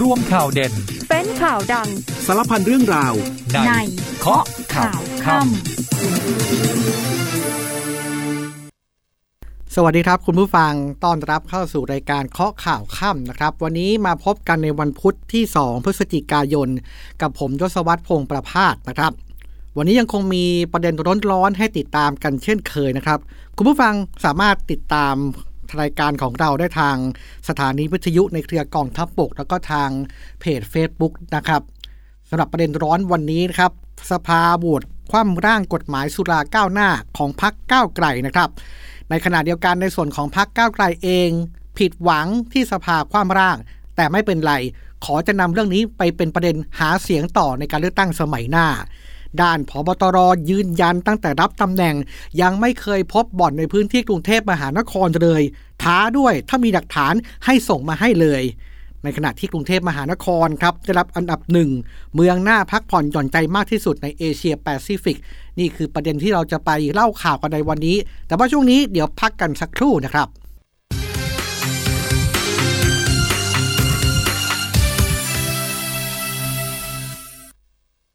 รวมข่าวเด่น เป็นข่าวดัง สารพันเรื่องราว ในในเคาะข่าวค่สวัสดีครับ คุณผู้ฟังต้อนรับเข้าสู่รายการเคาะข่าวค่ำนะครับ วันนี้มาพบกันในวันพุธที่ 2 พฤศจิกายน กับผมยศวัตรพงศ์ประพาสนะครับวันนี้ยังคงมีประเด็นร้อนๆให้ติดตามกันเช่นเคยนะครับ คุณผู้ฟังสามารถติดตาม รายการของเราได้ทางสถานีวิทยุในเครือกองทัพบกแล้วก็ทางเพจ Facebook นะครับสำหรับประเด็นร้อนวันนี้นะครับสภาโหวตคว่ำร่างกฎหมายสุราก้าวหน้าของพรรคก้าวไกลนะครับ ในขณะเดียวกันในส่วนของพรรคก้าวไกลเอง ผิดหวังที่สภาคว่ำร่าง แต่ไม่เป็นไร ขอจะนำเรื่องนี้ไปเป็นประเด็นหาเสียงต่อในการเลือกตั้งสมัยหน้า ด้านพบตรยืนยันตั้งแต่รับตำแหน่ง ยังไม่เคยพบบ่อนในพื้นที่กรุงเทพมหานครเลย ท้าด้วยถ้ามีหลักฐานให้ส่งมาให้เลยในขณะที่กรุงเทพมหานครครับได้รับอันดับหนึ่ง เมืองหน้าพักผ่อนหย่อนใจมากที่สุดในเอเชียแปซิฟิก นี่คือประเด็นที่เราจะไปเล่าข่าวกันในวันนี้ แต่ว่าช่วงนี้เดี๋ยวพักกันสักครู่นะครับ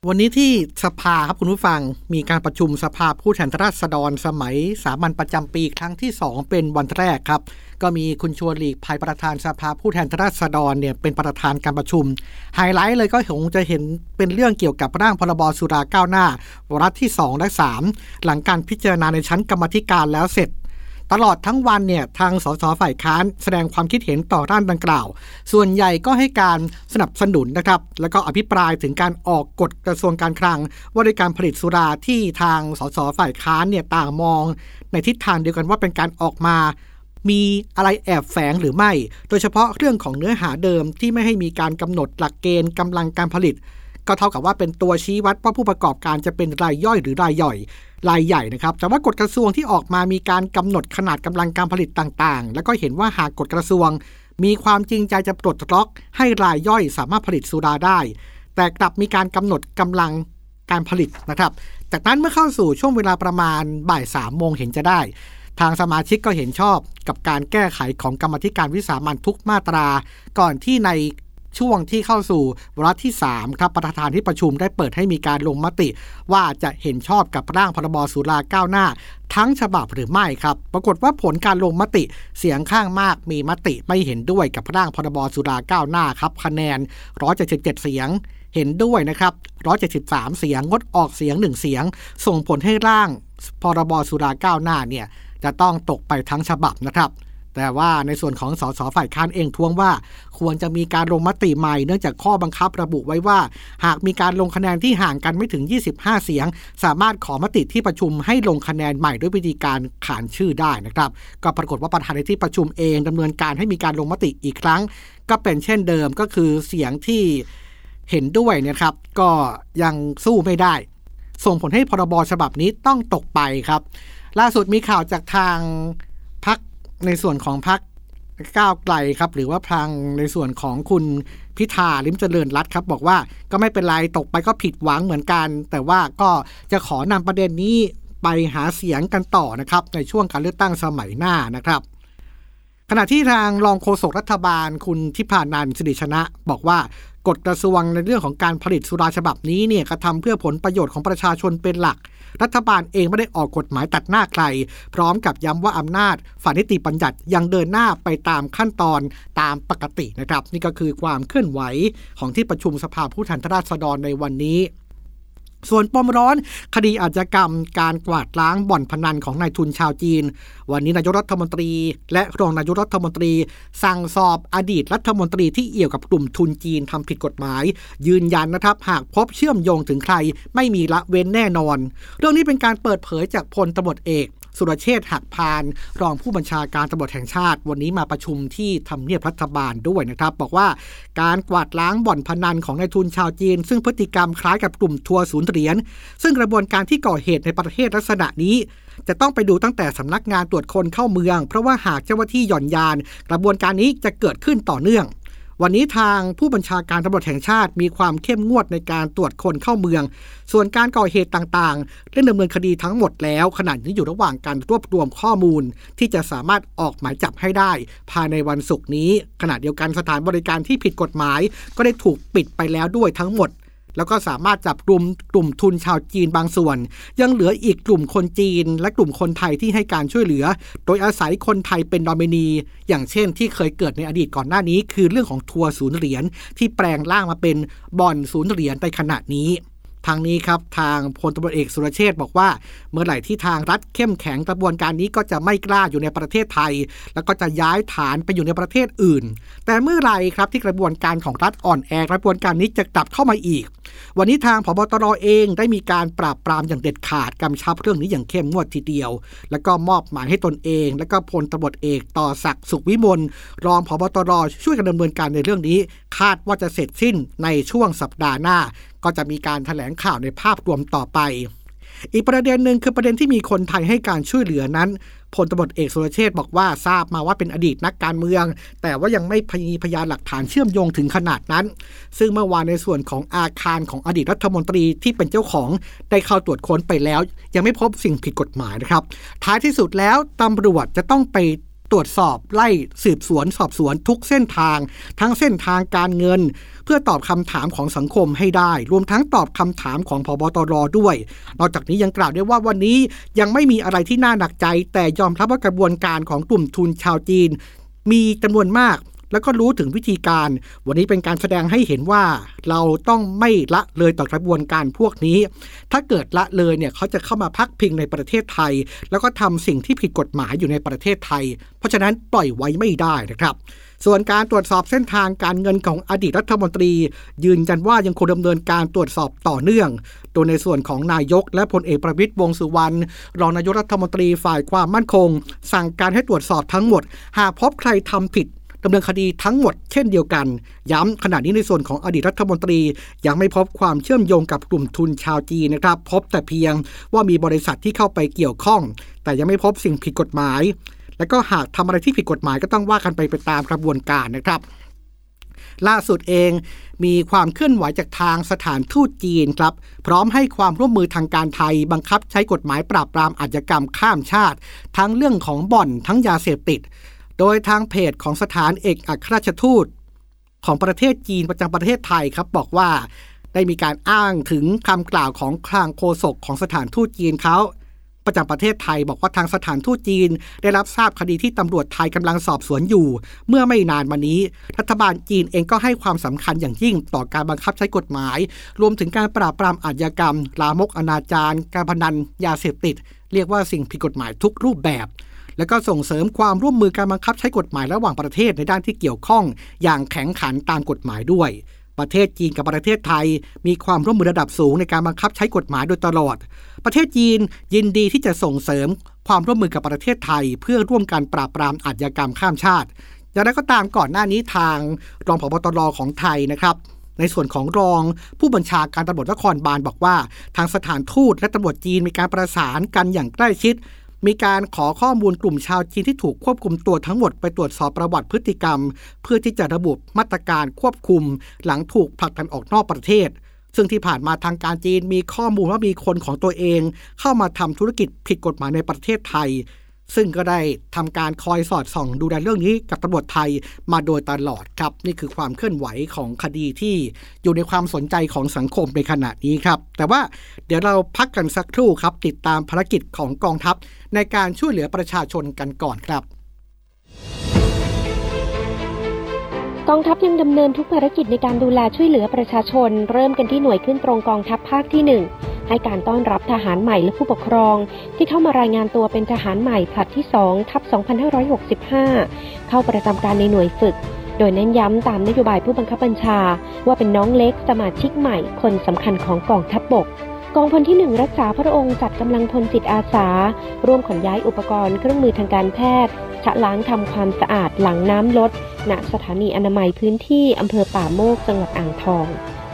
วันนี้ที่สภาครับคุณผู้ฟังมีการประชุมสภาผู้แทนราษฎรสมัยสามัญประจำปีครั้งที่ 2 เป็นวันแรกครับ ก็มีคุณชวนหลีกภัยประธานสภาผู้แทนราษฎรเนี่ยเป็นประธานการประชุม ไฮไลท์เลยก็คงจะเห็นเป็นเรื่องเกี่ยวกับร่างพรบสุราก้าวหน้า วาระที่ 2 และ 3 หลังการพิจารณาในชั้นกรรมธิการแล้วเสร็จ ตลอดทั้งวันเนี่ยทางสสฝ่ายค้านแสดงความคิดเห็นต่อร่างดังกล่าว ส่วนใหญ่ก็ให้การสนับสนุนนะครับ แล้วก็อภิปรายถึงการออกกฎกระทรวงการคลัง ว่าด้วยการผลิตสุราที่ทางสสฝ่ายค้านเนี่ยต่างมอง ในทิศทางเดียวกันว่าเป็นการออกมามีอะไรแอบแฝงหรือไม่ โดยเฉพาะเรื่องของเนื้อหาเดิมที่ไม่ให้มีการกำหนดหลักเกณฑ์กำลังการผลิต ก็เท่ากับว่าเป็นตัวชี้วัดว่าผู้ประกอบการจะเป็นรายย่อยหรือรายใหญ่รายใหญ่นะครับ แต่ว่ากฎกระทรวงที่ออกมามีการกำหนดขนาดกำลังการผลิตต่างๆ แล้วก็เห็นว่าหากกฎกระทรวง มีความจริงใจจะปลดล็อกให้รายย่อยสามารถผลิตสุราได้ แต่กลับมีการกำหนดกำลังการผลิตนะครับ จากนั้นเมื่อเข้าสู่ช่วงเวลาประมาณบ่ายสามโมงเห็นจะได้ ทางสมาชิกก็เห็นชอบกับการแก้ไขของกรรมธิการวิสามันทุกมาตรา ก่อนที่ใน ช่วงที่เข้าสู่วาระที่ 3 ครับประธานที่ประชุมได้เปิดให้มีการลงมติ ว่าจะเห็นชอบกับร่างพรบสุราก้าวหน้า ทั้งฉบับหรือไม่ครับ ปรากฏว่าผลการลงมติเสียงข้างมากมีมติไม่เห็นด้วยกับร่างพรบสุราก้าวหน้าครับคะแนน 177 เสียงเห็นด้วยนะครับ 173 เสียงงดออกเสียง 1 เสียง ส่งผลให้ร่างพรบสุราก้าวหน้าเนี่ยจะต้องตกไปทั้งฉบับนะครับ แต่ว่าในส่วนของสสฝ่ายค้านเองทวงว่า ควรจะมีการลงมติใหม่เนื่องจากข้อบังคับระบุไว้ว่า หากมีการลงคะแนนที่ห่างกันไม่ถึง 25 เสียง สามารถขอมติที่ประชุมให้ลงคะแนนใหม่ด้วยวิธีการขานชื่อได้นะครับก็ปรากฏว่าประธานในที่ประชุมเองดำเนินการให้มีการลงมติอีกครั้ง ก็เป็นเช่นเดิมก็คือเสียงที่เห็นด้วยเนะครับ ก็ยังสู้ไม่ได้ ส่งผลให้พรบฉบับนี้ต้องตกไปครับ ล่าสุดมีข่าวจากทาง ในส่วนของพักก้าวไกลครับ หรือว่าทางในส่วนของคุณพิธาลิมเจริญรัตครับ บอกว่าก็ไม่เป็นไรตกไปก็ผิดหวังเหมือนกัน แต่ว่าก็จะขอนำประเด็นนี้ไปหาเสียงกันต่อนะครับ ในช่วงการเลือกตั้งสมัยหน้านะครับ ขณะที่ทางรองโฆษกรัฐบาลคุณทิพานันท์สิริชนะ บอกว่ากฎกระทรวงในเรื่องของการผลิตสุราฉบับนี้เนี่ยกระทำเพื่อผลประโยชน์ของประชาชนเป็นหลัก รัฐบาลเองไม่ได้ออกกฎหมายตัดหน้าใคร พร้อมกับย้ำว่าอำนาจฝ่ายนิติบัญญัติยังเดินหน้าไปตามขั้นตอนตามปกตินะครับ นี่ก็คือความเคลื่อนไหวของที่ประชุมสภาผู้แทนราษฎรในวันนี้ ส่วนปมร้อนคดีอาชญากรรมการกวาดล้างบ่อนพนันของนายทุนชาวจีน วันนี้นายกรัฐมนตรี และรองนายกรัฐมนตรี สั่งสอบอดีตรัฐมนตรีที่เอี่ยวกับกลุ่มทุนจีนทำผิดกฎหมาย ยืนยันนะครับ หากพบเชื่อมโยงถึงใคร ไม่มีละเว้นแน่นอน เรื่องนี้เป็นการเปิดเผยจากพลตำรวจเอก สุรเชษฐ์หักพาน รองผู้บัญชาการตำรวจแห่งชาติ วันนี้มาประชุมที่ทำเนียบรัฐบาลด้วยนะครับ บอกว่าการกวาดล้างบ่อนพนันของนายทุนชาวจีน ซึ่งพฤติกรรมคล้ายกับกลุ่มทัวร์ศูนย์เหรียญซึ่งกระบวนการที่ก่อเหตุในประเทศลักษณะนี้ จะต้องไปดูตั้งแต่สำนักงานตรวจคนเข้าเมือง เพราะว่าหากเจ้าหน้าที่หย่อนยาน กระบวนการนี้จะเกิดขึ้นต่อเนื่อง วันนี้ทางผู้บัญชาการตำรวจแห่งชาติมีความเข้มงวดในการตรวจคนเข้าเมือง ส่วนการก่อเหตุต่างๆได้ดำเนินคดีทั้งหมดแล้ว ขณะนี้อยู่ระหว่างการรวบรวมข้อมูล ที่จะสามารถออกหมายจับให้ได้ ภายในวันศุกร์นี้ ขณะเดียวกันสถานบริการที่ผิดกฎหมาย ก็ได้ถูกปิดไปแล้วด้วยทั้งหมด แล้วก็สามารถจับกลุ่มกลุ่มทุนชาวจีนบางส่วน ยังเหลืออีกกลุ่มคนจีน และกลุ่มคนไทยที่ให้การช่วยเหลือ โดยอาศัยคนไทยเป็นดอมินี อย่างเช่นที่เคยเกิดในอดีตก่อนหน้านี้ คือเรื่องของทัวร์ศูนย์เหรียญที่แปลงร่างมาเป็นบ่อนศูนย์เหรียญในขณะนี้ ทางนี้ครับทางพลตำรวจเอกสุรเชษบอกว่า เมื่อไหร่ที่ทางรัฐเข้มแข็งกระบวนการนี้ก็จะไม่กล้าอยู่ในประเทศไทย แล้วก็จะย้ายฐานไปอยู่ในประเทศอื่น แต่เมื่อไหร่ครับที่กระบวนการของรัฐอ่อนแอกระบวนการนี้จะกลับเข้ามาอีก วันนี้ทางพบตรเองได้มีการปราบปรามอย่างเด็ดขาดกำชับเรื่องนี้อย่างเข้มงวดทีเดียว แล้วก็มอบหมายให้ตนเอง และก็พลตำรวจเอกต่อศักดิ์สุขวิมลรองพบตรช่วยกันดำเนินการในเรื่องนี้ คาดว่าจะเสร็จสิ้นในช่วงสัปดาห์หน้า ก็จะมีการถแถลงข่าวในภาพรวมต่อไป อีกประเด็นหนึ่งคือประเด็นที่มีคนไทยให้การช่วยเหลือนั้นพลตำรวจเอกสุรเชษบอกว่าทราบมาว่าเป็นอดีตนักการเมือง แต่ว่ายังไม่มีพยานหลักฐานเชื่อมโยงถึงขนาดนั้น ซึ่งเมื่อวานในส่วนของอาคารของอดีตรัฐมนตรีที่เป็นเจ้าของได้เข้าตรวจค้นไปแล้ว ยังไม่พบสิ่งผิดกฎหมายนะครับ ท้ายที่สุดแล้วตำรวจจะต้องไป ตรวจสอบไล่สืบสวนสอบสวนทุกเส้นทาง ทั้งเส้นทางการเงิน เพื่อตอบคำถามของสังคมให้ได้ รวมทั้งตอบคำถามของพบตรด้วย นอกจากนี้ยังกล่าวได้ว่าวันนี้ยังไม่มีอะไรที่น่าหนักใจ แต่ยอมรับว่ากระบวนการของกลุ่มทุนชาวจีน มีจำนวนมาก แล้วก็รู้ถึงวิธีการ วันนี้เป็นการแสดงให้เห็นว่า เราต้องไม่ละเลยต่อกระบวนการพวกนี้ ถ้าเกิดละเลยเนี่ยเขาจะเข้ามาพักพิงในประเทศไทย แล้วก็ทำสิ่งที่ผิดกฎหมายอยู่ในประเทศไทย เพราะฉะนั้นปล่อยไว้ไม่ได้นะครับ ส่วนการตรวจสอบเส้นทางการเงินของอดีตรัฐมนตรี ยืนยันว่ายังคงดำเนินการตรวจสอบต่อเนื่อง โดยในส่วนของนายก และพลเอกประวิตยวงสุวรรณรองนายกรัฐมนตรีฝ่ายความมั่นคง สั่งการให้ตรวจสอบทั้งหมด หากพบใครทำผิด ดำเนินคดีทั้งหมดเช่นเดียวกัน ย้ำขณะนี้ในส่วนของอดีตรัฐมนตรี ยังไม่พบความเชื่อมโยงกับกลุ่มทุนชาวจีนนะครับ พบแต่เพียงว่ามีบริษัทที่เข้าไปเกี่ยวข้อง แต่ยังไม่พบสิ่งผิดกฎหมาย และก็หากทำอะไรที่ผิดกฎหมายก็ต้องว่ากันไปไปตามกระบวนการนะครับล่าสุดเองมีความเคลื่อนไหวจากทางสถานทูตจีนครับ พร้อมให้ความร่วมมือทางการไทย บังคับใช้กฎหมายปราบปรามอาชญากรรมข้ามชาติ ทั้งเรื่องของบ่อนทั้งยาเสพติด โดยทางเพจของสถานเอกอัครราชทูต ของประเทศจีนประจำประเทศไทยครับบอกว่าได้มีการอ้างถึงคำกล่าวของคลางโฆษกของสถานทูตจีนเขาประจำประเทศไทยบอกว่าทางสถานทูตจีน ได้รับทราบคดีที่ตำรวจไทยกำลังสอบสวนอยู่ เมื่อไม่นานมานี้ รัฐบาลจีนเองก็ให้ความสำคัญอย่างยิ่งต่อการบังคับใช้กฎหมาย รวมถึงการปราบปรามอาชญากรรม ลามกอนาจารการพนันยาเสพติด เรียกว่าสิ่งผิดกฎหมายทุกรูปแบบ และก็ส่งเสริมความร่วมมือการบังคับใช้กฎหมายระหว่างประเทศในด้านที่เกี่ยวข้อง อย่างแข็งขันตามกฎหมายด้วย ประเทศจีนกับประเทศไทย มีความร่วมมือระดับสูงในการบังคับใช้กฎหมายโดยตลอด ประเทศจีนยินดีที่จะส่งเสริมความร่วมมือกับประเทศไทย เพื่อร่วมกันปราบปรามอาชญากรรมข้ามชาติอย่างไรก็ตามก่อนหน้านี้ทางรองผบตรของไทยนะครับในส่วนของรองผู้บัญชาการตำรวจนครบาลบอกว่า ทางสถานทูตและตำรวจจีนมีการประสานกันอย่างใกล้ชิด มีการขอข้อมูลกลุ่มชาวจีนที่ถูกควบคุมตัวทั้งหมดไปตรวจสอบประวัติพฤติกรรม เพื่อที่จะระบุมาตรการควบคุม หลังถูกผลักดันออกนอกประเทศ ซึ่งที่ผ่านมาทางการจีนมีข้อมูลว่ามีคนของตัวเอง เข้ามาทำธุรกิจผิดกฎหมายในประเทศไทย ซึ่งก็ได้ทำการคอยสอดส่องดูแลเรื่องนี้กับตำรวจไทยมาโดยตลอดครับ นี่คือความเคลื่อนไหวของคดีที่อยู่ในความสนใจของสังคมในขณะนี้ครับ แต่ว่าเดี๋ยวเราพักกันสักครู่ครับ ติดตามภารกิจของกองทัพ ในการช่วยเหลือประชาชนกันก่อนครับ กองทัพยังดำเนินทุกภารกิจในการดูแลช่วยเหลือประชาชน เริ่มกันที่หน่วยขึ้นตรงกองทัพภาคที่ 1 ให้การต้อนรับทหารใหม่และผู้ปกครอง ที่เข้ามารายงานตัวเป็นทหารใหม่ผลัดที่2ทับ2565 เข้าประจำการในหน่วยฝึก โดยเน้นย้ำตามนโยบายผู้บังคับบัญชา ว่าเป็นน้องเล็กสมาชิกใหม่คนสำคัญของกองทัพบบกกองพลที่ 1 รักษาพระองค์จัดกำลังพลจิตอาสา ร่วมขนย้ายอุปกรณ์เครื่องมือทางการแพทย์ชะล้างทำความสะอาดหลังน้ำลด ณสถานีอนามัยพื้นที่อำเภอป่าโมกจังหวัดอ่างทอง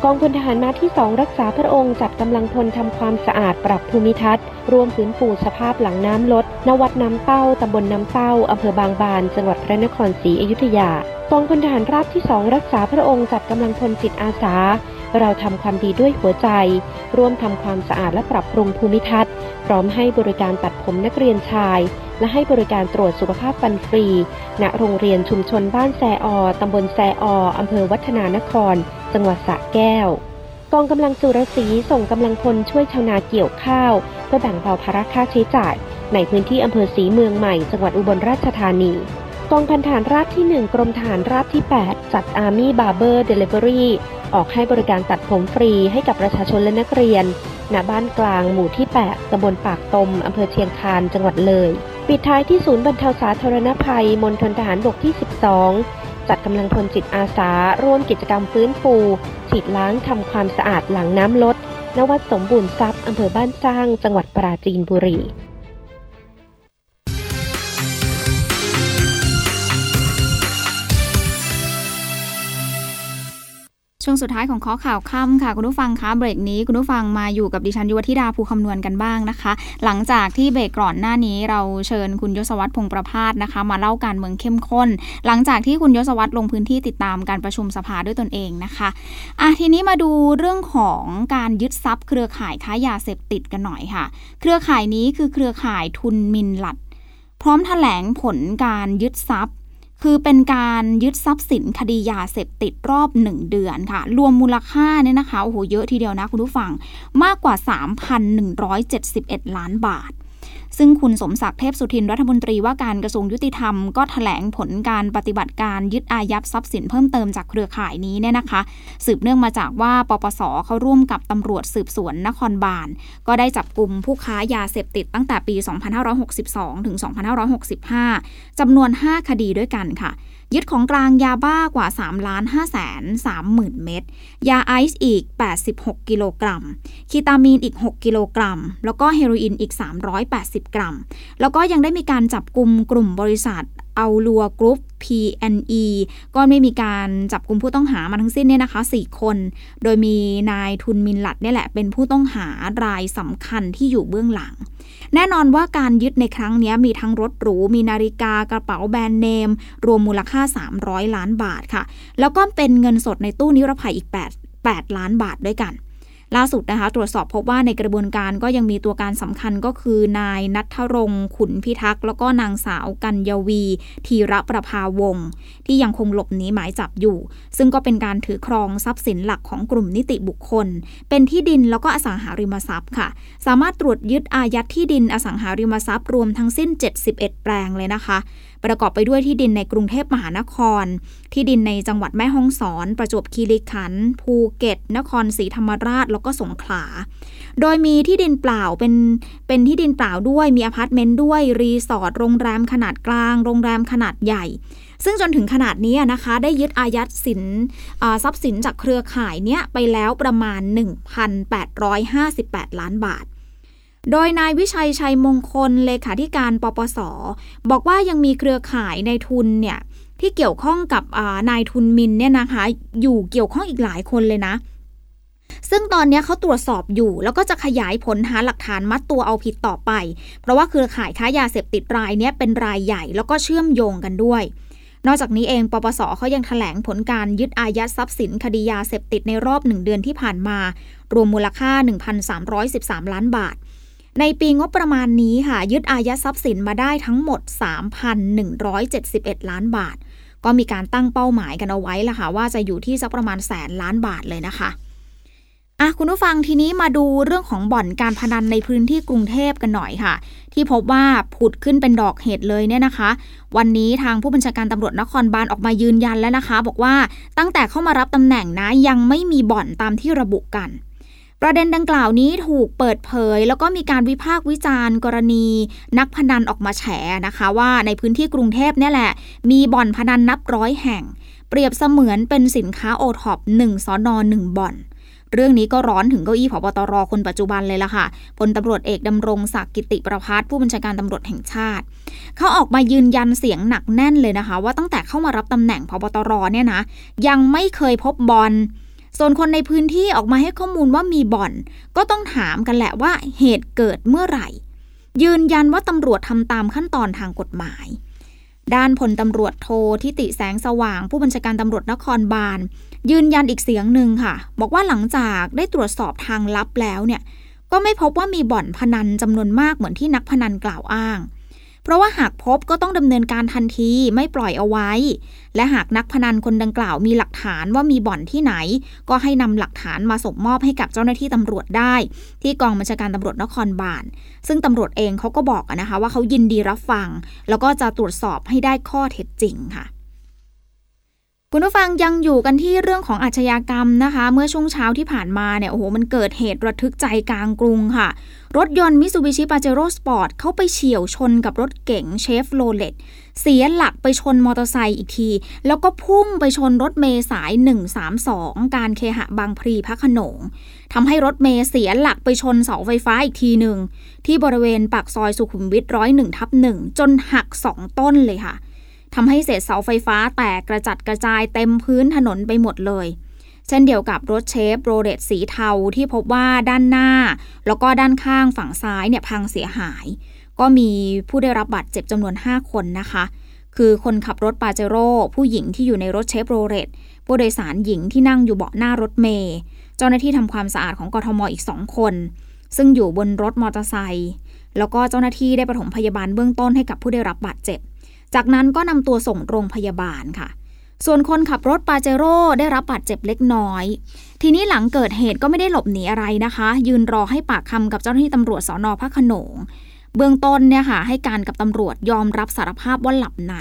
กองพลทหารมาที่สองรักษาพระองค์จัดกำลังพลทำความสะอาดปรับภูมิทัศน์รวมฟื้นฟูสภาพหลังน้ำลด นวัดน้ำเต้าตำบลน้ำเต้าอำเภอบางบาน จังหวัดพระนครศรีอยุธยากองพลทหารราบที่สองรักษาพระองค์จัดกำลังพลจิตอาสา เราทำความดีด้วยหัวใจ ร่วมทำความสะอาดและปรับปรุงภูมิทัศน์ พร้อมให้บริการตัดผมนักเรียนชาย และให้บริการตรวจสุขภาพฟันฟรี ณ โรงเรียนชุมชนบ้านแซออตำบลแซอออำเภอวัฒนานคร จังหวัดสระแก้ว กองกำลังสุรศรีส่งกำลังพลช่วยชาวนาเกี่ยวข้าว เพื่อแบ่งเบาภาระค่าใช้จ่าย ในพื้นที่อำเภอศรีเมืองใหม่ จังหวัดอุบลราชธานีกองพันฐานราบที่ 1 กรมทหารราบที่ 8 จัด Army Barber Delivery ออ ออกให้บริการตัดผมฟรีให้กับประชาชนและนักเรียน ณ บ้านกลางหมู่ที่ 8 ตำบลปากตม อำเภอเชียงคาน จังหวัดเลย ปิดท้ายที่ศูนย์บรรเทาสาธารณภัย มณฑลทหารบกที่ 12 จัดกำลังพลจิตอาสา ร่วมกิจกรรมฟื้นฟู ฉีดล้างทำความสะอาดหลังน้ำลดณวัดสมบูรณ์ทรัพย์อำเภอบ้านสร้าง จังหวัดปราจีนบุรี ช่วงสุดท้ายของข้อข่าวค่ำค่ะ คุณผู้ฟังคะเบรกนี้ คุณผู้ฟังมาอยู่กับดิฉันยุวธิดาภูคำนวณกันบ้างนะคะ หลังจากที่เบรกก่อนหน้านี้เราเชิญคุณยศวัตรพงประพาสนะคะ มาเล่าการเมืองเข้มข้น หลังจากที่คุณยศวัตรลงพื้นที่ติดตามการประชุมสภาด้วยตนเองนะคะอะทีนี้มาดูเรื่องของการยึดทรัพย์ เครือข่ายค้ายาเสพติดกันหน่อยค่ะ เครือข่ายนี้คือเครือข่ายทุนมินหลัด พร้อมถแถลงผลการยึดทรัพย์ คือเป็นการยึดทรัพย์สินคดียาเสพติดรอบ 1 เดือนค่ะ รวมมูลค่าเนี่ยนะคะโอ้โหเยอะทีเดียวนะคุณผู้ฟังมากกว่า 3,171 ล้านบาท ซึ่งคุณสมศักดิ์เทพสุทินรัฐมนตรีว่าการกระทรวงยุติธรรม ก็ถแถลงผลการปฏิบัติการยึดอายัดทรัพย์สินเพิ่มเติมจากเครือข่ายนี้เนี่ยนะคะ สืบเนื่องมาจากว่าปปสเขาร่วมกับตำรวจสืบสวนนครบาลก็ได้จับกลุ่มผู้ค้ายาเสพติดตั้งแต่ปี 2562 ถึง 2565จำนวน 5 คดีด้วยกันค่ะ ยึดของกลางยาบ้ากว่า3ล้าน5แสน3หมื่นเม็ด ยาไอซ์อีก 86 กิโลกรัม คีตามีนอีก 6 กิโลกรัม แล้วก็เฮโรอีนอีก 380 กรัม แล้วก็ยังได้มีการจับกลุ่มกลุ่มบริษัท เอาลัวกรุ๊ป PNE ก็ไม่มีการจับกลุ่มผู้ต้องหามาทั้งสิ้นเนี่ยนะคะ 4 คน โดยมีนายทุนมินหลัดนี่แหละ เป็นผู้ต้องหารายสำคัญที่อยู่เบื้องหลัง แน่นอนว่าการยึดในครั้งนี้มีทั้งรถหรู มีนาฬิกากระเป๋าแบรนด์เนม รวมมูลค่า 300 ล้านบาทค่ะ แล้วก็เป็นเงินสดในตู้นิรภัยอีก 8 8 ล้านบาทด้วยกัน ล่าสุดนะคะตรวจสอบพบว่าในกระบวนการก็ยังมีตัวการสำคัญก็คือนายนัทรงขุนพิทักษ์ แล้วก็นางสาวกัญญวีธีระประภาวงศ์ที่ยังคงหลบหนีหมายจับอยู่ ซึ่งก็เป็นการถือครองทรัพย์สินหลักของกลุ่มนิติบุคคล เป็นที่ดินแล้วก็อสังหาริมทรัพย์ค่ะ สามารถตรวจยึดอายัดที่ดินอสังหาริมทรัพย์รวมทั้งสิ้น 71 แปลงเลยนะคะ ประกอบไปด้วยที่ดินในกรุงเทพมหานคร ที่ดินในจังหวัดแม่ฮ่องสอน ประจวบคีรีขันธ์ภูเก็ต นครศรีธรรมราชแล้วก็สงขลา โดยมีที่ดินเปล่าเป็นเป็นที่ดินเปล่าด้วยมีอพาร์ตเมนต์ด้วยรีสอร์ทโรงแรมขนาดกลาง โรงแรมขนาดใหญ่ ซึ่งจนถึงขนาดนี้นะคะ ได้ยึดอายัดสินทรัพย์สินจากเครือข่ายเนี้ยไปแล้วประมาณ 1,858 ล้านบาทโดยนายวิชัยชัยมงคลเลขาธิการปปส บอกว่ายังมีเครือข่ายในทุนเนี่ยที่เกี่ยวข้องกับนายทุนมินเนี่ยนะคะ อยู่เกี่ยวข้องอีกหลายคนเลยนะ ซึ่งตอนนี้เขาตรวจสอบอยู่ แล้วก็จะขยายผลหาหลักฐานมัดตัวเอาผิดต่อไป เพราะว่าเครือข่ายค้ายาเสพติดรายนี้เป็นรายใหญ่แล้วก็เชื่อมโยงกันด้วย นอกจากนี้เองปปสเขายังถแถลงผลการยึดอายัดทรัพย์สินคดียาเสพติดในรอบหนึ่งเดือนที่ผ่านมา รวมมูลค่า 1,313 ล้านบาทในปีงบประมาณนี้ค่ะ ยึดอายัดทรัพย์สินมาได้ทั้งหมด 3,171 ล้านบาท ก็มีการตั้งเป้าหมายกันเอาไว้ละค่ะ ว่าจะอยู่ที่สักประมาณแสนล้านบาทเลยนะคะ อะคุณผู้ฟังทีนี้มาดูเรื่องของบ่อนการพนันในพื้นที่กรุงเทพกันหน่อยค่ะ ที่พบว่าผุดขึ้นเป็นดอกเห็ดเลยเนี่ยนะคะ วันนี้ทางผู้บัญชาการตำรวจนครบาลออกมายืนยันแล้วนะคะ บอกว่าตั้งแต่เข้ามารับตำแหน่งนะยังไม่มีบ่อนตามที่ระบุกัน ประเด็นดังกล่าวนี้ถูกเปิดเผย แล้วก็มีการวิพากษ์วิจารณ์ กรณี นักพนันออกมาแฉนะคะ ว่าในพื้นที่กรุงเทพเนี่ยแหละ มีบ่อนพนันนับร้อยแห่ง เปรียบเสมือนเป็นสินค้าโอท็อปหนึ่งสอนอหนึ่งบ่อน เรื่องนี้ก็ร้อนถึงเก้าอี้ผบ.ตร.คนปัจจุบันเลยล่ะค่ะพลตำรวจเอกดำรงศักดิ์กิตติประภัสร์ผู้บัญชาการตำรวจแห่งชาติ เขาออกมายืนยันเสียงหนักแน่นเลยนะคะ ว่าตั้งแต่เข้ามารับตำแหน่งผบ.ตร.เนี่ยนะ ยังไม่เคยพบบอลส่วนคนในพื้นที่ออกมาให้ข้อมูลว่ามีบ่อน ก็ต้องถามกันแหละว่าเหตุเกิดเมื่อไหร่ ยืนยันว่าตำรวจทำตามขั้นตอนทางกฎหมาย ด้านพลตำรวจโททิติแสงสว่าง ผู้บัญชาการตำรวจนครบาล ยืนยันอีกเสียงหนึ่งค่ะ บอกว่าหลังจากได้ตรวจสอบทางลับแล้วเนี่ยก็ไม่พบว่ามีบ่อนพนันจำนวนมากเหมือนที่นักพนันกล่าวอ้าง เพราะว่าหากพบก็ต้องดำเนินการทันทีไม่ปล่อยเอาไว้ และหากนักพนันคนดังกล่าวมีหลักฐานว่ามีบ่อนที่ไหน ก็ให้นำหลักฐานมาส่งมอบให้กับเจ้าหน้าที่ตำรวจได้ ที่กองบัญชาการตำรวจนครบาลซึ่งตำรวจเองเขาก็บอกนะคะว่าเขายินดีรับฟัง แล้วก็จะตรวจสอบให้ได้ข้อเท็จจริงค่ะ คุณผู้ฟังยังอยู่กันที่เรื่องของอาชญากรรมนะคะ เมื่อช่วงเช้าที่ผ่านมาเนี่ยโอ้โหมันเกิดเหตุระทึกใจกลางกรุงค่ะ รถยนต์มิ t ูบิชิปาเจโร่สปอร์ตเข้าไปเฉี่ยวชนกับรถเก๋งเชฟโรเลตเสียหลักไปชนมอเตอร์ไซค์อีกที แล้วก็พุ่งไปชนรถเมย์สาย 132 การเคหะบางพลีพระขนงทำให้รถเมย์เสียหลักไปชนเสาไฟฟ้าอีกทีหนึ่งที่บริเวณปากซอยสุขุมวิทร้อยหนึ่งทับหนึ่งจนหักสองต้นเลยค่ะ ทำให้เศษเสาไฟฟ้าแตกกระจัดกระจายเต็มพื้นถนนไปหมดเลย เช่นเดียวกับรถเชฟโรเลตสีเทาที่พบว่าด้านหน้า แล้วก็ด้านข้างฝั่งซ้ายเนี่ยพังเสียหาย ก็มีผู้ได้รับบาดเจ็บจำนวน 5 คนนะคะ คือคนขับรถปาเจโร่ผู้หญิงที่อยู่ในรถเชฟโรเลตผู้โดยสารหญิงที่นั่งอยู่เบาะหน้ารถเมย์เจ้าหน้าที่ทำความสะอาดของกทมอีกสองคน ซึ่งอยู่บนรถมอเตอร์ไซค์แล้วก็เจ้าหน้าที่ได้ปฐมพยาบาลเบื้องต้นให้กับผู้ได้รับบาดเจ็บ จากนั้นก็นำตัวส่งโรงพยาบาลค่ะ ส่วนคนขับรถปาเจโร่ได้รับบาดเจ็บเล็กน้อย ทีนี้หลังเกิดเหตุก็ไม่ได้หลบหนีอะไรนะคะ ยืนรอให้ปากคำกับเจ้าหน้าที่ตำรวจสอนอพระขนง เบื้องต้นเนี่ยค่ะให้การกับตำรวจยอมรับสารภาพว่าหลับใน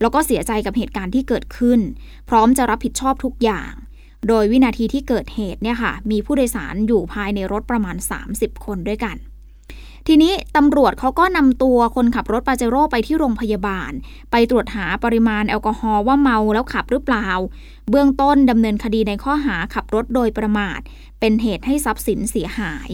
แล้วก็เสียใจกับเหตุการณ์ที่เกิดขึ้น พร้อมจะรับผิดชอบทุกอย่าง โดยวินาทีที่เกิดเหตุเนี่ยค่ะ มีผู้โดยสารอยู่ภายในรถประมาณ 30 คนด้วยกัน ทีนี้ตำรวจเขาก็นำตัวคนขับรถปาเจโร่ไปที่โรงพยาบาล ไปตรวจหาปริมาณแอลกอฮอล์ว่าเมาแล้วขับหรือเปล่า เบื้องต้นดำเนินคดีในข้อหาขับรถโดยประมาท เป็นเหตุให้ทรัพย์สินเสียหาย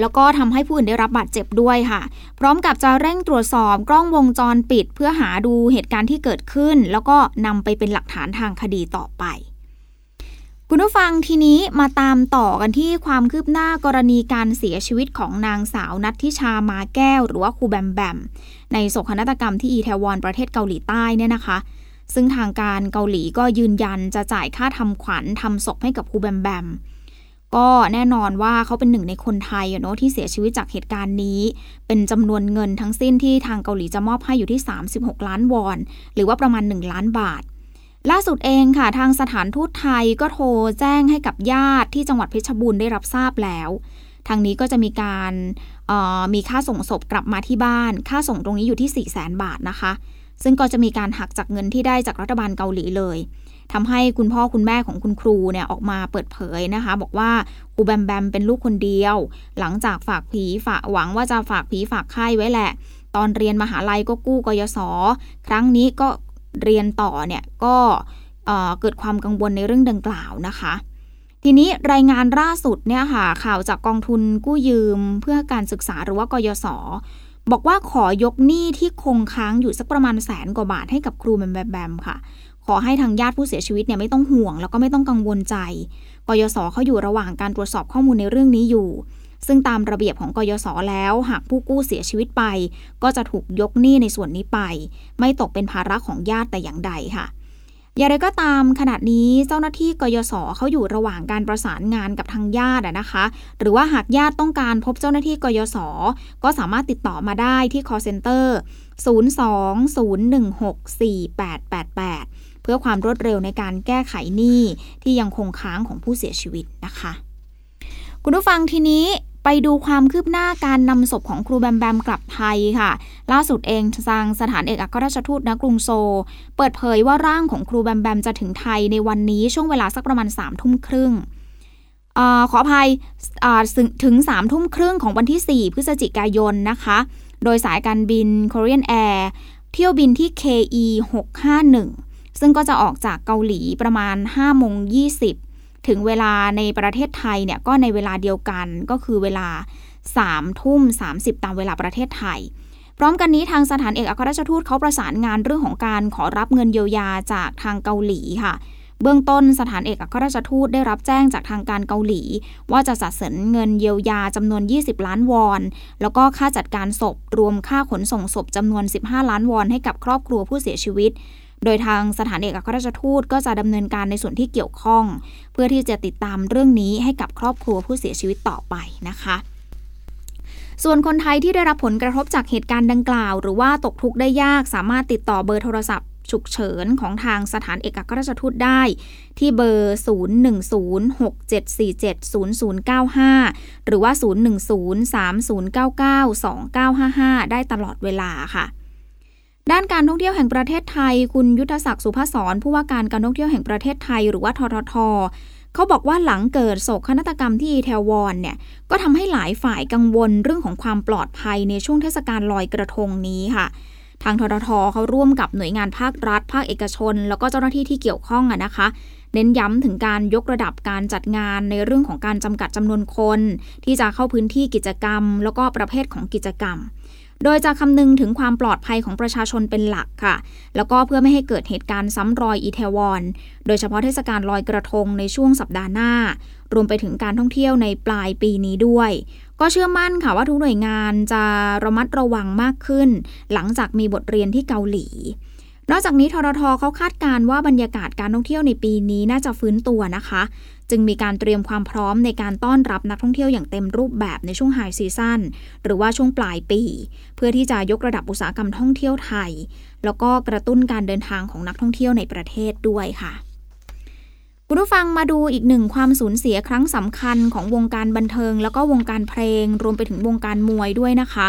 แล้วก็ทำให้ผู้อื่นได้รับบาดเจ็บด้วยค่ะ พร้อมกับจะเร่งตรวจสอบกล้องวงจรปิด เพื่อหาดูเหตุการณ์ที่เกิดขึ้น แล้วก็นำไปเป็นหลักฐานทางคดีต่อไป คุณผู้ฟังทีนี้มาตามต่อกันที่ความคืบหน้ากรณีการเสียชีวิตของนางสาวนัททิชามาแก้ว หรือว่าครูแบมแบม ในโศกนาฏกรรมที่อีเทวอนประเทศเกาหลีใต้เนี่ยนะคะ ซึ่งทางการเกาหลีก็ยืนยันจะจ่ายค่าทำขวัญทำศพให้กับครูแบมแบม ก็แน่นอนว่าเขาเป็นหนึ่งในคนไทยเนาะที่เสียชีวิตจากเหตุการณ์นี้ เป็นจำนวนเงินทั้งสิ้นที่ทางเกาหลีจะมอบให้อยู่ที่ 36 ล้านวอน หรือว่าประมาณ 1 ล้านบาท ล่าสุดเองค่ะทางสถานทูตไทยก็โทรแจ้งให้กับญาติที่จังหวัดเพชรบูรณ์ได้รับทราบแล้ว ทางนี้ก็จะมีการมีค่าส่งศพกลับมาที่บ้าน ค่าส่งตรงนี้อยู่ที่ 4 0 0แสนบาทนะคะ ซึ่งก็จะมีการหักจากเงินที่ได้จากรัฐบาลเกาหลีเลยทำให้คุณพ่อคุณแม่ของคุณครูเนี่ยออกมาเปิดเผยนะคะ บอกว่าครูแบมแบมเป็นลูกคนเดียว หลังจากฝากผีฝากหวังว่าจะฝากผีฝากไข้ไว้แหละ ตอนเรียนมหาลัยก็กู้กยศครั้งนี้ก็ เรียนต่อเนี่ยก็เกิดความกังวลในเรื่องดังกล่าวนะคะ ทีนี้รายงานล่าสุดเนี่ยค่ะข่าวจากกองทุนกู้ยืมเพื่อการศึกษาหรือว่ากยศบอกว่าขอยกหนี้ที่คงค้างอยู่สักประมาณแสนกว่าบาทให้กับครูแบมแบมค่ะ ขอให้ทางญาติผู้เสียชีวิตเนี่ยไม่ต้องห่วง แล้วก็ไม่ต้องกังวลใจ กยศเขาอยู่ระหว่างการตรวจสอบข้อมูลในเรื่องนี้อยู่ ซึ่งตามระเบียบของกยศแล้ว หากผู้กู้เสียชีวิตไป ก็จะถูกยกหนี้ในส่วนนี้ไป ไม่ตกเป็นภาระของญาติแต่อย่างใดค่ะอย่างไรก็ตามขณะนี้เจ้าหน้าที่กยศเขาอยู่ระหว่างการประสานงานกับทางญาตินะคะ หรือว่าหากญาติต้องการพบเจ้าหน้าที่กยศก็สามารถติดต่อมาได้ที่ call center 020164888 เพื่อความรวดเร็วในการแก้ไขหนี้ที่ยังคงค้างของผู้เสียชีวิตนะคะ คุณผู้ฟังทีนี้ ไปดูความคืบหน้าการนำศพของครูแบมแบมกลับไทยค่ะ ล่าสุดเองทางสถานเอกอัครราชทูตณกรุงโซ เปิดเผยว่าร่างของครูแบมแบมจะถึงไทยในวันนี้ช่วงเวลาสักประมาณ3ามทุ่มครึ่งอขออภัยถึง3ามทุ่มครึ่งของวันที่ 4 พฤศจิกายนนะคะ โดยสายการบิน Korean Air เที่ยวบินที่ KE 651ซึ่งก็จะออกจากเกาหลีประมาณ5โมง20 ถึงเวลาในประเทศไทยเนี่ยก็ในเวลาเดียวกันก็คือเวลา3ทุ่ม30 ตามเวลาประเทศไทย พร้อมกันนี้ทางสถานเอกอัครราชทูตเขาประสานงานเรื่องของการขอรับเงินเยียวยาจากทางเกาหลีค่ะ เบื้องต้นสถานเอกอัครราชทูตได้รับแจ้งจากทางการเกาหลี ว่าจะจัดสรรเงินเยียวยาจำนวน 20 ล้านวอน แล้วก็ค่าจัดการศพรวมค่าขนส่งศพจำนวน 15 ล้านวอนให้กับครอบครัวผู้เสียชีวิต โดยทางสถานเอกอัครราชทูตก็จะดำเนินการในส่วนที่เกี่ยวข้อง เพื่อที่จะติดตามเรื่องนี้ให้กับครอบครัวผู้เสียชีวิตต่อไปนะคะส่วนคนไทยที่ได้รับผลกระทบจากเหตุการณ์ดังกล่าว หรือว่าตกทุกข์ได้ยากสามารถติดต่อเบอร์โทรศัพท์ ฉุกเฉินของทางสถานเอกอัครราชทูตได้ ที่เบอร์ 0106770095 หรือว่า 0103099255 ได้ตลอดเวลาค่ะ ด้านการท่องเที่ยวแห่งประเทศไทย คุณยุทธศักดิ์สุภาษรผู้ว่าการการท่องเที่ยวแห่งประเทศไทย หรือว่าทททเขาบอกว่าหลังเกิดโศกนาฏกรรมที่อีเทวอนเนี่ยก็ทำให้หลายฝ่ายกังวลเรื่องของความปลอดภัยในช่วงเทศกาลลอยกระทงนี้ค่ะ ทางทททเขาร่วมกับหน่วยงานภาครัฐ ภาคเอกชน แล้วก็เจ้าหน้าที่ที่เกี่ยวข้องอะนะคะเน้นย้ำถึงการยกระดับการจัดงานในเรื่องของการจำกัดจำนวนคน ที่จะเข้าพื้นที่กิจกรรม แล้วก็ประเภทของกิจกรรม โดยจะคำนึงถึงความปลอดภัยของประชาชนเป็นหลักค่ะ แล้วก็เพื่อไม่ให้เกิดเหตุการณ์ซ้ำรอยอีเทวอน โดยเฉพาะเทศกาลลอยกระทงในช่วงสัปดาห์หน้า รวมไปถึงการท่องเที่ยวในปลายปีนี้ด้วย ก็เชื่อมั่นค่ะว่าทุกหน่วยงานจะระมัดระวังมากขึ้น หลังจากมีบทเรียนที่เกาหลี นอกจากนี้ทรทเขาคาดการณ์ว่าบรรยากาศการท่องเที่ยวในปีนี้น่าจะฟื้นตัวนะคะ จึงมีการเตรียมความพร้อมในการต้อนรับนักท่องเที่ยวอย่างเต็มรูปแบบในช่วงไฮซีซั่นหรือว่าช่วงปลายปี เพื่อที่จะยกระดับอุตสาหกรรมท่องเที่ยวไทย แล้วก็กระตุ้นการเดินทางของนักท่องเที่ยวในประเทศด้วยค่ะคุณผู้ฟังมาดูอีกหนึ่งความสูญเสียครั้งสำคัญของวงการบันเทิง แล้วก็วงการเพลง รวมไปถึงวงการมวยด้วยนะคะ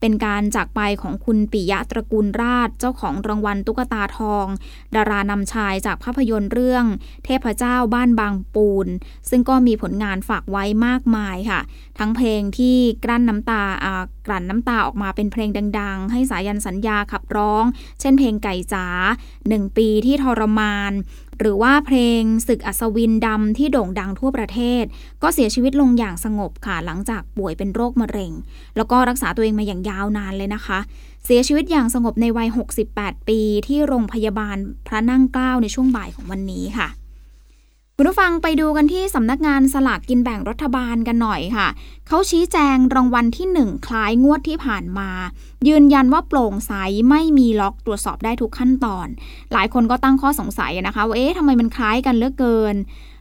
เป็นการจากไปของคุณปิยะตระกูลราช เจ้าของรางวัลตุ๊กตาทอง ดารานำชายจากภาพยนตร์เรื่อง เทพเจ้าบ้านบางปูน ซึ่งก็มีผลงานฝากไว้มากมายค่ะ ทั้งเพลงที่กลั้นน้ำตาอ่ากลั่นน้ำตาออกมาเป็นเพลงดัง ๆ ให้สายันสัญญาขับร้อง เช่นเพลงไก่จ๋าหนึ่งปีที่ทรมาน หรือว่าเพลงศึกอัศวินดำที่โด่งดังทั่วประเทศ ก็เสียชีวิตลงอย่างสงบค่ะหลังจากป่วยเป็นโรคมะเร็ง แล้วก็รักษาตัวเองมาอย่างยาวนานเลยนะคะ เสียชีวิตอย่างสงบในวัย 68 ปีที่โรงพยาบาลพระนั่งเกล้าในช่วงบ่ายของวันนี้ค่ะ คุณผู้ฟังไปดูกันที่สำนักงานสลากกินแบ่งรัฐบาลกันหน่อยค่ะ เขาชี้แจงรางวัลที่ 1 คล้ายงวดที่ผ่านมา ยืนยันว่าโปร่งใสไม่มีล็อกตรวจสอบได้ทุกขั้นตอน หลายคนก็ตั้งข้อสงสัยนะคะว่าเอ๊ะทำไมมันคล้ายกันเหลือเกิน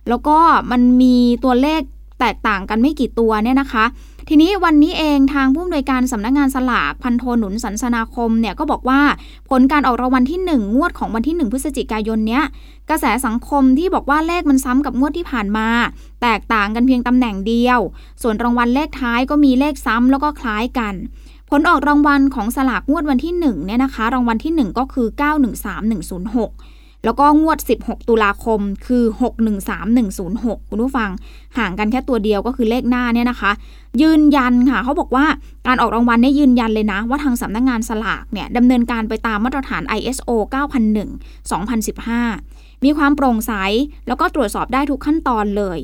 แล้วก็มันมีตัวเลข แตกต่างกันไม่กี่ตัวเนี่ยนะคะ ทีนี้วันนี้เองทางผู้อำนวยการสำนักงานสลากพันโทหนุนสันสนาคมเนี่ยก็บอกว่าผลการออกรางวัลที่ 1 งวดของวันที่ 1 พฤศจิกายนเนี้ยกระแสสังคมที่บอกว่าเลขมันซ้ำกับงวดที่ผ่านมา แตกต่างกันเพียงตำแหน่งเดียว ส่วนรางวัลเลขท้ายก็มีเลขซ้ำแล้วก็คล้ายกันผลออกรางวัลของสลากงวดวันที่1เนี่ยนะคะ รางวัลที่ 1 ก็คือ 913106 แล้วก็งวด 16 ตุลาคมคือ 613106 คุณผู้ฟัง ห่างกันแค่ตัวเดียวก็คือเลขหน้าเนี่ยนะคะ ยืนยันค่ะ เขาบอกว่าการออกรางวัลเนี่ยยืนยันเลยนะ ว่าทางสำนักงงานสลากเนี่ยดำเนินการไปตามมาตรฐาน ISO 9001 2015 มีความโปร่งใส แล้วก็ตรวจสอบได้ทุกขั้นตอนเลย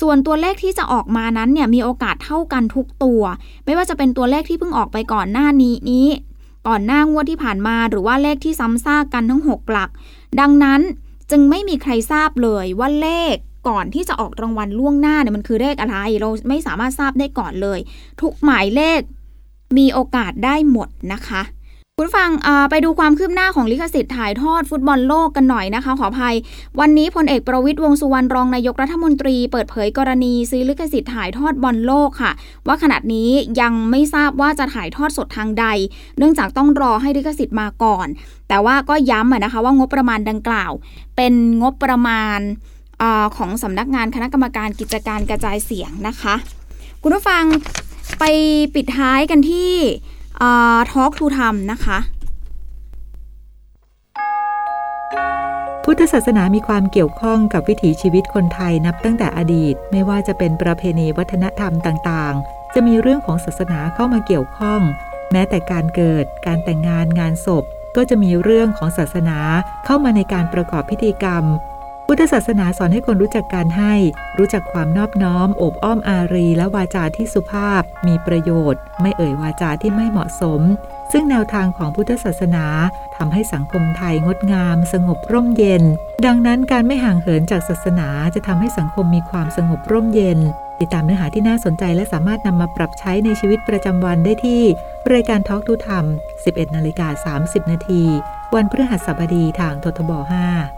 ส่วนตัวเลขที่จะออกมานั้นเนี่ยมีโอกาสเท่ากันทุกตัว ไม่ว่าจะเป็นตัวเลขที่เพิ่งออกไปก่อนหน้านี้นี้ ก่อนหน้างวดที่ผ่านมาหรือว่าเลขที่ซ้ำซากกันทั้ง 6 หลัก ดังนั้นจึงไม่มีใครทราบเลยว่าเลขก่อนที่จะออกรางวัลล่วงหน้าเนี่ยมันคือเลขอะไร เราไม่สามารถทราบได้ก่อนเลย ทุกหมายเลขมีโอกาสได้หมดนะคะ คุณฟังไปดูความคืบหน้าของลิขสิทธิ์ถ่ายทอดฟุตบอลโลกกันหน่อยนะคะ ขออภัย วันนี้พลเอกประวิตยวงสุวรรณรองนายกรัฐมนตรีเปิดเผยกรณีซื้อลิขสิทธิ์ถ่ายทอดบอลโลกค่ะ ว่าขณะนี้ยังไม่ทราบว่าจะถ่ายทอดสดทางใด เนื่องจากต้องรอให้ลิขสิทธิ์มาก่อน แต่ว่าก็ย้ำนะคะว่างบประมาณดังกล่าว เป็นงบประมาณอของสำนักงานคณะกรรมการกิจการกระจายเสียงนะคะ คุณผู้ฟังไปปิดท้ายกันที่ ทอล์กทูทำนะคะ พุทธศาสนามีความเกี่ยวข้องกับวิถีชีวิตคนไทยนับตั้งแต่อดีต ไม่ว่าจะเป็นประเพณีวัฒนธรรมต่างๆ จะมีเรื่องของศาสนาเข้ามาเกี่ยวข้อง แม้แต่การเกิด การแต่งงานงานศพ ก็จะมีเรื่องของศาสนาเข้ามาในการประกอบพิธีกรรม พุทธศาสนาสอนให้คนรู้จักการให้ รู้จักความนอบน้อมอบอ้อมอารี และวาจาที่สุภาพ มีประโยชน์ ไม่เอ่ยวาจาที่ไม่เหมาะสม ซึ่งแนวทางของพุทธศาสนาทำให้สังคมไทยงดงาม สงบร่มเย็น ดังนั้นการไม่ห่างเหินจากศาสนาจะทำให้สังคมมีความสงบร่มเย็น ติดตามเนื้อหาที่น่าสนใจและสามารถนำมาปรับใช้ในชีวิตประจำวันได้ที่รายการทอล์กทูธรรม 11นาฬิกา30 นาที วันพฤหัสบดีทางททบ 5